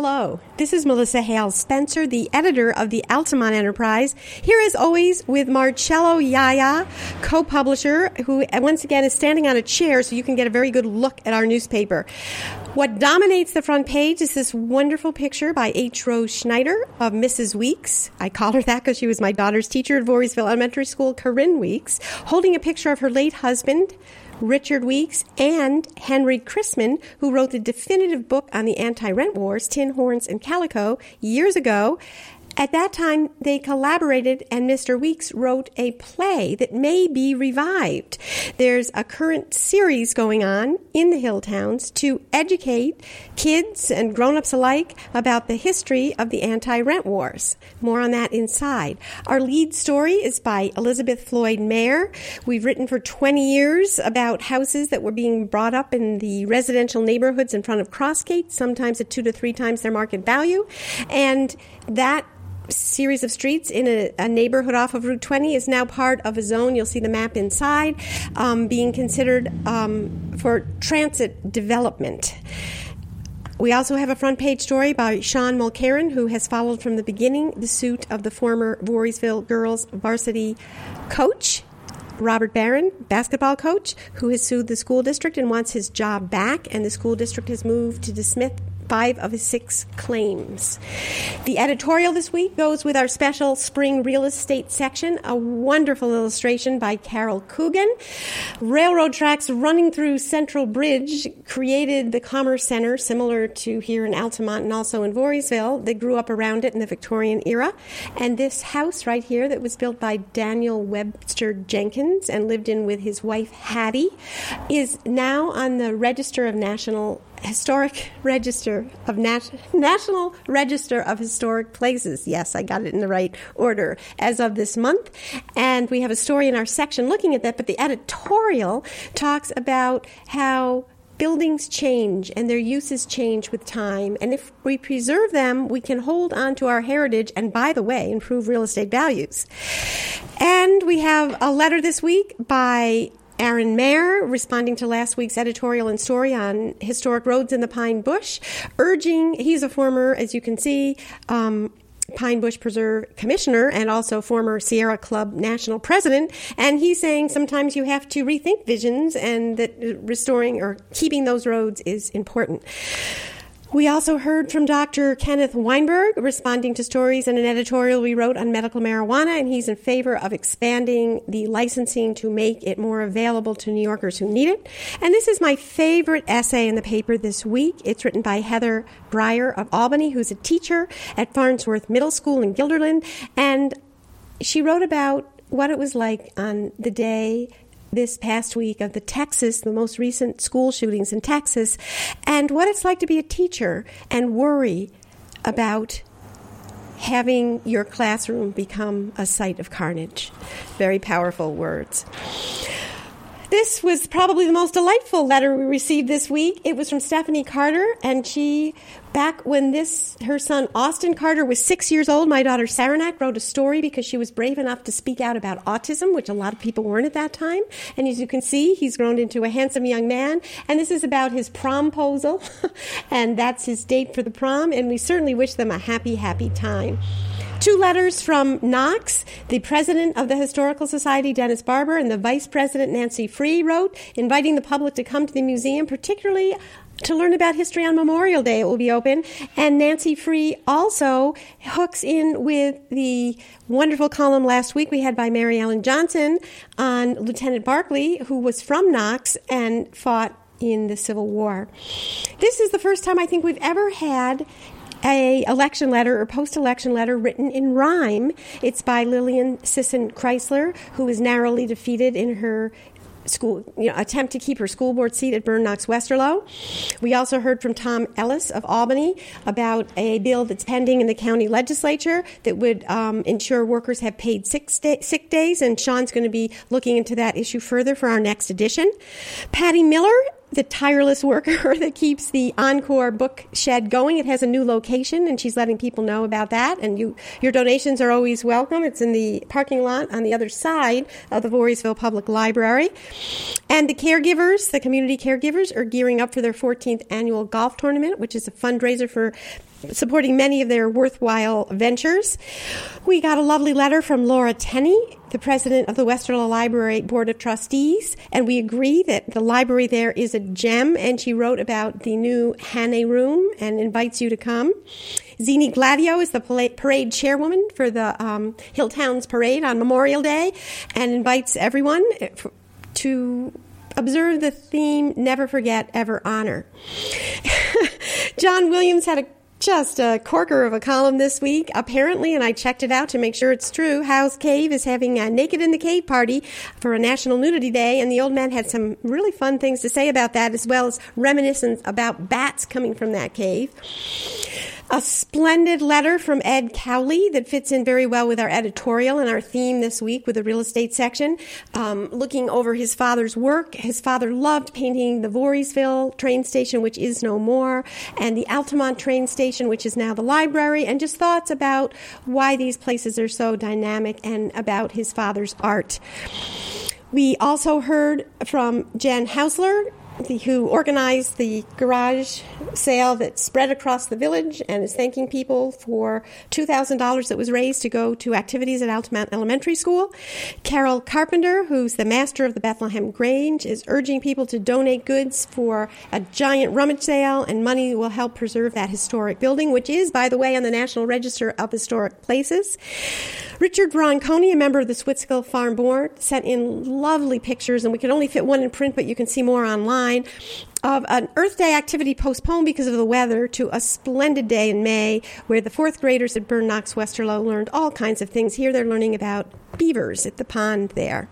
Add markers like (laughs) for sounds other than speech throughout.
Hello, this is Melissa Hale Spencer, the editor of the Altamont Enterprise, here as always with Marcello Iaia, co publisher, who uh, once again is standing on a chair so you can get a very good look at our newspaper. What dominates the front page is this wonderful picture by H. Rose Schneider of Mrs. Weeks. I call her that because she was my daughter's teacher at Voorheesville Elementary School, Corinne Weeks, holding a picture of her late husband, Richard Weeks, and Henry Christman, who wrote the definitive book on the anti rent wars, Tin Horns and Calico, years ago. At that time, they collaborated, and Mr. Weeks wrote a play that may be revived. There's a current series going on in the Hill Towns to educate kids and grown ups alike about the history of the anti rent wars. More on that inside. Our lead story is by Elizabeth Floyd Mayer. We've written for 20 years about houses that were being brought up in the residential neighborhoods in front of Crossgate, sometimes at two to three times their market value. And that series of streets in a, a, neighborhood off of Route 20 is now part of a zone. You'll see the map inside um, being considered um, for transit development. We also have a front page story by Sean Mulkerrin, who has followed from the beginning the suit of the former Voorheesville girls varsity coach. Robert Barron, basketball coach, who has sued the school district and wants his job back, and the school district has moved to dismiss five of his six claims. The editorial this week goes with our special spring real estate section, a wonderful illustration by Carol Coogan. Railroad tracks running through Central Bridge created the Commerce Center, similar to here in Altamont and also in Voorheesville. They grew up around it in the Victorian era. And this house right here that was built by Daniel Webster Jenkins and lived in with his wife Hattie is now on the Register of National Historic Register of Nat- National Register of Historic Places. Yes, I got it in the right order as of this month. And we have a story in our section looking at that, but the editorial talks about how buildings change and their uses change with time. And if we preserve them, we can hold on to our heritage and, by the way, improve real estate values. And we have a letter this week by Aaron Mair, responding to last week's editorial and story on historic roads in the Pine Bush, urging, he's a former, as you can see, um, Pine Bush Preserve Commissioner and also former Sierra Club National President. And he's saying sometimes you have to rethink visions and that restoring or keeping those roads is important. We also heard from Dr. Kenneth Weinberg responding to stories in an editorial we wrote on medical marijuana, and he's in favor of expanding the licensing to make it more available to New Yorkers who need it. And this is my favorite essay in the paper this week. It's written by Heather Breyer of Albany, who's a teacher at Farnsworth Middle School in Guilderland, and she wrote about what it was like on the day this past week of the Texas, the most recent school shootings in Texas, and what it's like to be a teacher and worry about having your classroom become a site of carnage. Very powerful words. This was probably the most delightful letter we received this week. It was from Stephanie Carter, and she, back when this, her son Austin Carter was six years old, my daughter Saranac wrote a story because she was brave enough to speak out about autism, which a lot of people weren't at that time. And as you can see, he's grown into a handsome young man. And this is about his promposal, (laughs) and that's his date for the prom. And we certainly wish them a happy, happy time. Two letters from Knox, the president of the Historical Society, Dennis Barber, and the vice president, Nancy Free, wrote, inviting the public to come to the museum, particularly to learn about history on Memorial Day. It will be open. And Nancy Free also hooks in with the wonderful column last week we had by Mary Ellen Johnson on Lieutenant Barclay, who was from Knox and fought in the Civil War. This is the first time I think we've ever had a election letter or post-election letter written in rhyme. It's by Lillian Sisson Chrysler, who was narrowly defeated in her school you know, attempt to keep her school board seat at Berne Knox Westerlo. We also heard from Tom Ellis of Albany about a bill that's pending in the county legislature that would um, ensure workers have paid sick, sta- sick days, and Sean's going to be looking into that issue further for our next edition. Patty Miller the tireless worker (laughs) that keeps the Encore book shed going. It has a new location, and she's letting people know about that. And you, your donations are always welcome. It's in the parking lot on the other side of the Voorheesville Public Library. And the caregivers, the community caregivers, are gearing up for their 14th annual golf tournament, which is a fundraiser for supporting many of their worthwhile ventures. We got a lovely letter from Laura Tenney, the president of the Westerlo Library Board of Trustees, and we agree that the library there is a gem. And she wrote about the new Hannay Room and invites you to come. Zini Gladio is the parade chairwoman for the um, Hilltowns Parade on Memorial Day and invites everyone to observe the theme Never Forget, Ever Honor. (laughs) John Williams had a just a corker of a column this week, apparently, and I checked it out to make sure it's true. Howes Cave is having a Naked in the Cave party for a National Nudity Day, and the old man had some really fun things to say about that, as well as reminiscence about bats coming from that cave. A splendid letter from Ed Cowley that fits in very well with our editorial and our theme this week with the real estate section. Um, looking over his father's work, his father loved painting the Voorheesville train station, which is no more, and the Altamont train station, which is now the library, and just thoughts about why these places are so dynamic and about his father's art. We also heard from Jen Hausler the, who organized the garage sale that spread across the village and is thanking people for $2,000 that was raised to go to activities at Altamont Elementary School. Carol Carpenter, who's the master of the Bethlehem Grange, is urging people to donate goods for a giant rummage sale, and money will help preserve that historic building, which is, by the way, on the National Register of Historic Places. Richard Ronconi, a member of the Switzkill Farm Board, sent in lovely pictures, and we could only fit one in print, but you can see more online of an Earth Day activity postponed because of the weather to a splendid day in May where the fourth graders at Berne Knox Westerlo learned all kinds of things. Here they're learning about beavers at the pond there.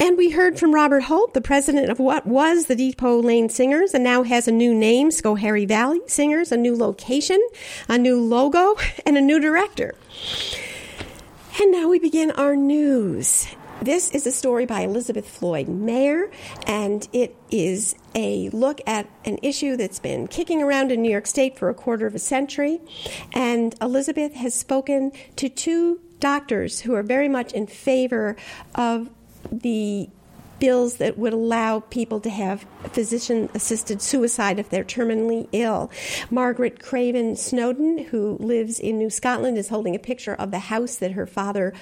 And we heard from Robert Holt, the president of what was the Depot Lane Singers and now has a new name, Schoharie Valley Singers, a new location, a new logo, (laughs) and a new director. And now we begin our news. This is a story by Elizabeth Floyd Mayer, and it is a look at an issue that's been kicking around in New York State for a quarter of a century. And Elizabeth has spoken to two doctors who are very much in favor of the bills that would allow people to have physician assisted suicide if they're terminally ill. Margaret Craven Snowden, who lives in New Scotland, is holding a picture of the house that her father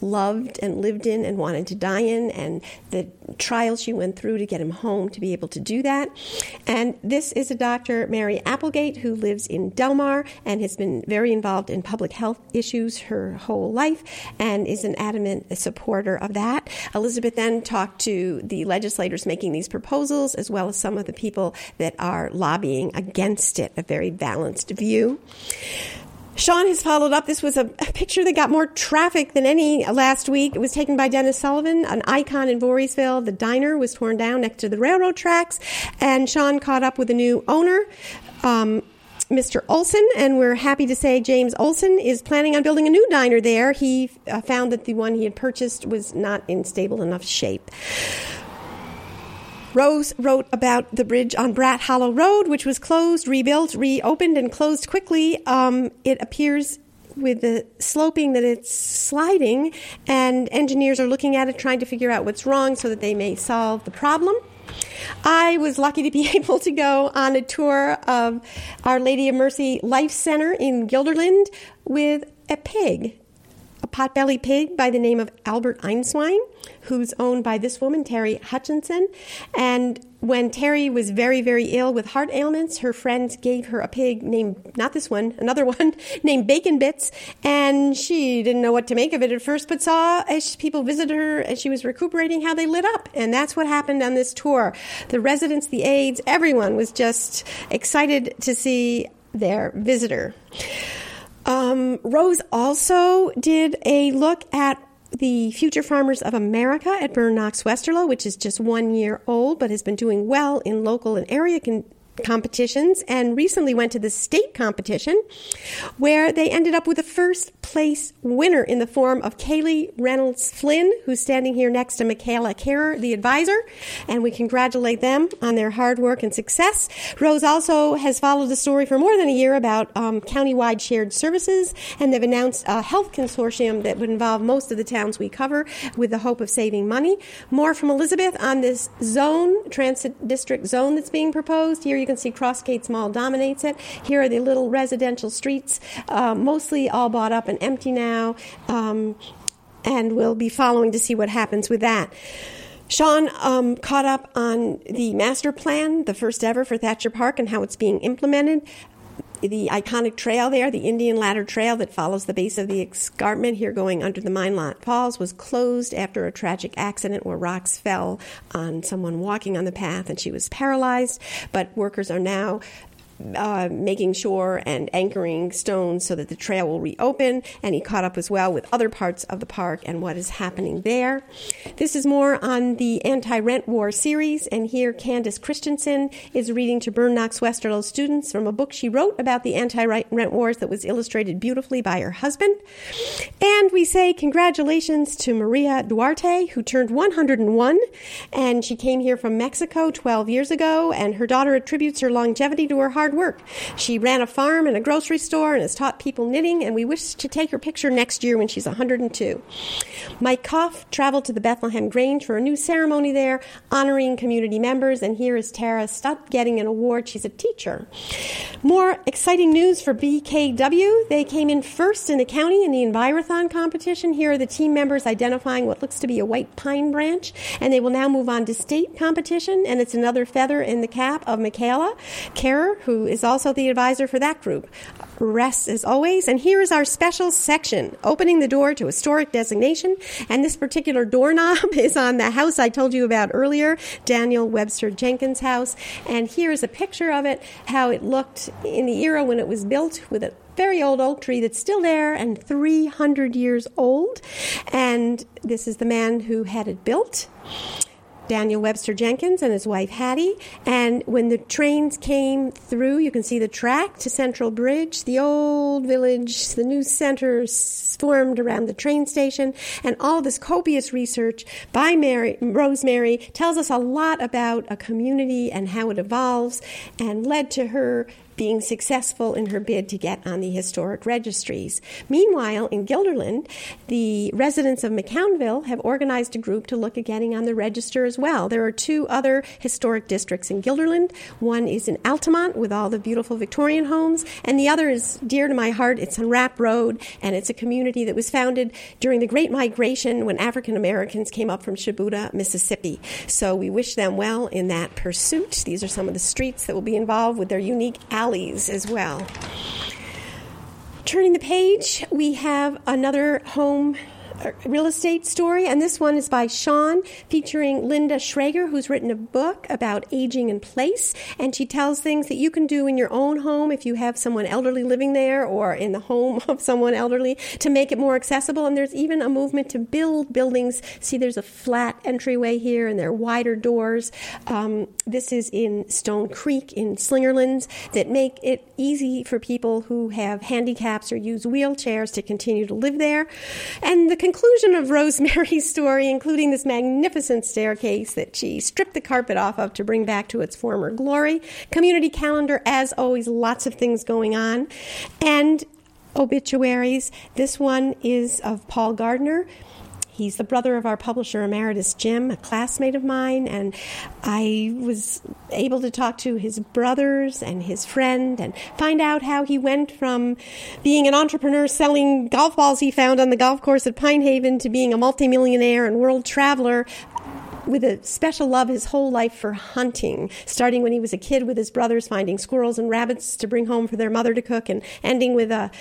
loved and lived in and wanted to die in, and the trial she went through to get him home to be able to do that. And this is a Dr. Mary Applegate who lives in Delmar and has been very involved in public health issues her whole life and is an adamant supporter of that. Elizabeth then talked to the legislators making these proposals as well as some of the people that are lobbying against it, a very balanced view. Sean has followed up. This was a, a, picture that got more traffic than any last week. It was taken by Dennis Sullivan, an icon in Voorheesville. The diner was torn down next to the railroad tracks, and Sean caught up with the new owner. Um, Mr. Olson, and we're happy to say James Olson is planning on building a new diner there. He uh, found that the one he had purchased was not in stable enough shape. Rose wrote about the bridge on Bradt Hollow Road, which was closed, rebuilt, reopened, and closed quickly. Um, it appears with the sloping that it's sliding, and engineers are looking at it, trying to figure out what's wrong so that they may solve the problem. I was lucky to be (laughs) able to go on a tour of Our Lady of Mercy Life Center in Guilderland with a pig potbelly pig by the name of Albert Einswine, who's owned by this woman, Terry Hutchinson. And when Terry was very, very ill with heart ailments, her friends gave her a pig named, not this one, another (laughs) one, named Bacon Bits. And she didn't know what to make of it at first, but saw as people visited her as she was recuperating how they lit up. And that's what happened on this tour. The residents, the aides, everyone was just excited to see their visitor. Um, Rose also did a look at the Future Farmers of America at Berne Knox Westerlo, which is just one year old but has been doing well in local and area con- competitions and recently went to the state competition where they ended up with a first place winner in the form of Kaylee Reynolds Flynn, who's standing here next to Michaela Kerr, the advisor, and we congratulate them on their hard work and success. Rose also has followed the story for more than a year about um, countywide shared services, and they've announced a health consortium that would involve most of the towns we cover with the hope of saving money. More from Elizabeth on this zone, transit district zone that's being proposed. Here You can see Crossgates Mall dominates it. Here are the little residential streets, uh, mostly all bought up and empty now. Um, and we'll be following to see what happens with that. Sean um, caught up on the master plan, the first ever for Thacher Park, and how it's being implemented. The iconic trail there, the Indian Ladder Trail that follows the base of the escarpment here going under the Minelot Falls, was closed after a tragic accident where rocks fell on someone walking on the path and she was paralyzed. But workers are now uh, making sure and anchoring stones so that the trail will reopen. And he caught up as well with other parts of the park and what is happening there. This is more on the anti rent war series. And here, Candace Christensen is reading to Berne Knox Westerlo students from a book she wrote about the anti rent wars that was illustrated beautifully by her husband. And we say congratulations to Maria Duarte, who turned 101. And she came here from Mexico 12 years ago. And her daughter attributes her longevity to her hard work. She ran a farm and a grocery store and has taught people knitting, and we wish to take her picture next year when she's 102. Mike Koff traveled to the Bethlehem Grange for a new ceremony there, honoring community members, and here is Tara Stutt getting an award. She's a teacher. More exciting news for BKW. They came in first in the county in the Envirothon competition. Here are the team members identifying what looks to be a white pine branch, and they will now move on to state competition, and it's another feather in the cap of Michaela Kerr, who who is also the advisor for that group. Rest as always, and here is our special section opening the door to historic designation. And this particular doorknob (laughs) is on the house I told you about earlier, Daniel Webster Jenkins' house. And here is a picture of it, how it looked in the era when it was built with a very old oak tree that's still there and 300 years old. And this is the man who had it built. Daniel Webster Jenkins and his wife Hattie. And when the trains came through, you can see the track to Central Bridge, the old village, the new center formed around the train station, and all this copious research by Mary, Rosemary tells us a lot about a community and how it evolves and led to her being successful in her bid to get on the historic registries. Meanwhile, in Guilderland, the residents of McCownville have organized a group to look at getting on the register as well. There are two other historic districts in Guilderland. One is in Altamont with all the beautiful Victorian homes, and the other is dear to my heart. It's on Rapp Road, and it's a community that was founded during the Great Migration when African Americans came up from Shubuta, Mississippi. So we wish them well in that pursuit. These are some of the streets that will be involved with their unique as well. Turning the page, we have another home real estate story, and this one is by Sean, featuring Linda Schrager, who's written a book about aging in place. And she tells things that you can do in your own home if you have someone elderly living there or in the home of someone elderly to make it more accessible. And there's even a movement to build buildings. See, there's a flat entryway here, and there are wider doors. Um, this is in Stone Creek in Slingerlands that make it easy for people who have handicaps or use wheelchairs to continue to live there. And the conclusion of Rosemary's story, including this magnificent staircase that she stripped the carpet off of to bring back to its former glory. Community calendar, as always, lots of things going on. And obituaries. This one is of Paul Gardner. He's the brother of our publisher emeritus, Jim, a classmate of mine, and I was able to talk to his brothers and his friend and find out how he went from being an entrepreneur selling golf balls he found on the golf course at Pine Haven to being a multimillionaire and world traveler with a special love his whole life for hunting, starting when he was a kid with his brothers finding squirrels and rabbits to bring home for their mother to cook, and ending with a,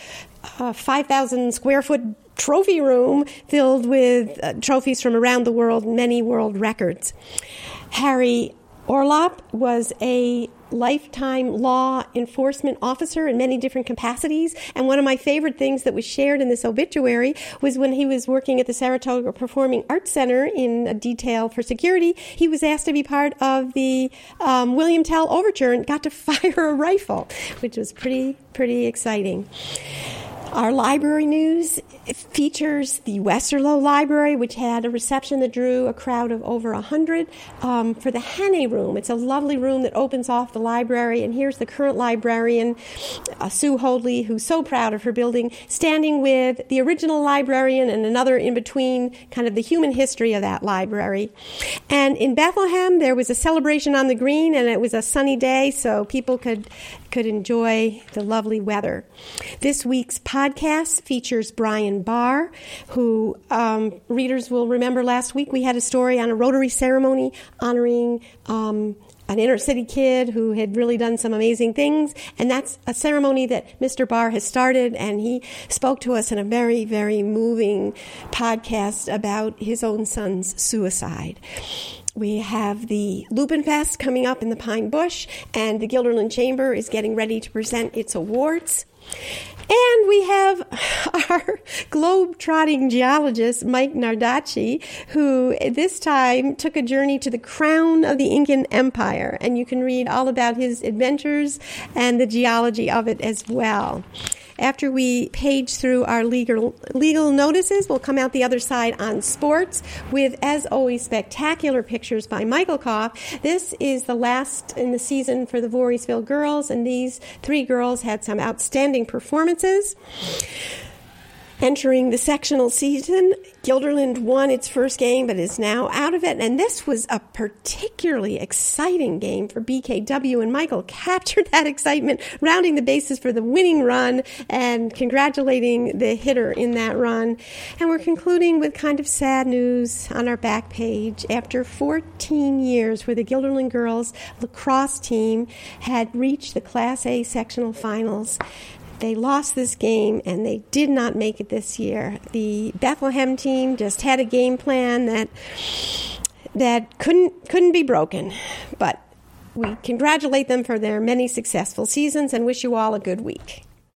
a 5,000 square foot trophy room filled with uh, trophies from around the world, many world records. Harry Orelopp was a lifetime law enforcement officer in many different capacities. And one of my favorite things that was shared in this obituary was when he was working at the Saratoga Performing Arts Center in detail for security, he was asked to be part of the um, William Tell Overture and got to (laughs) fire a rifle, which was pretty, pretty exciting. Our library news features the Westerlo Library, which had a reception that drew a crowd of over 100 um, for the Hannay Room. It's a lovely room that opens off the library, and here's the current librarian, uh, Sue Hoadley, who's so proud of her building, standing with the original librarian and another in between, kind of the human history of that library. And in Bethlehem, there was a celebration on the green, and it was a sunny day, so people could could enjoy the lovely weather. This week's podcast features Brian Barr, who um, readers will remember last week we had a story on a Rotary ceremony honoring. Um, an inner city kid who had really done some amazing things. And that's a ceremony that Mr. Barr has started. And he spoke to us in a very, very moving podcast about his own son's suicide. We have the Lupin Fest coming up in the Pine Bush, and the Guilderland Chamber is getting ready to present its awards. And we have (laughs) our globe-trotting geologist, Mike Nardacci, who this time took a journey to the crown of the Incan Empire. And you can read all about his adventures and the geology of it as well. After we page through our legal legal notices, we'll come out the other side on sports with, as always, spectacular pictures by Michael Koff. This is the last in the season for the Voorheesville girls, and these three girls had some outstanding performances. Entering the sectional season, Guilderland won its first game but is now out of it. And this was a particularly exciting game for BKW. And Michael (laughs) captured that excitement, rounding the bases for the winning run and congratulating the hitter in that run. And we're concluding with kind of sad news on our back page. After 14 years, where the Guilderland girls lacrosse team had reached the Class A sectional finals, they lost this game and they did not make it this year. The Bethlehem team just had a game plan that that couldn't couldn't be broken. But we congratulate them for their many successful seasons and wish you all a good week.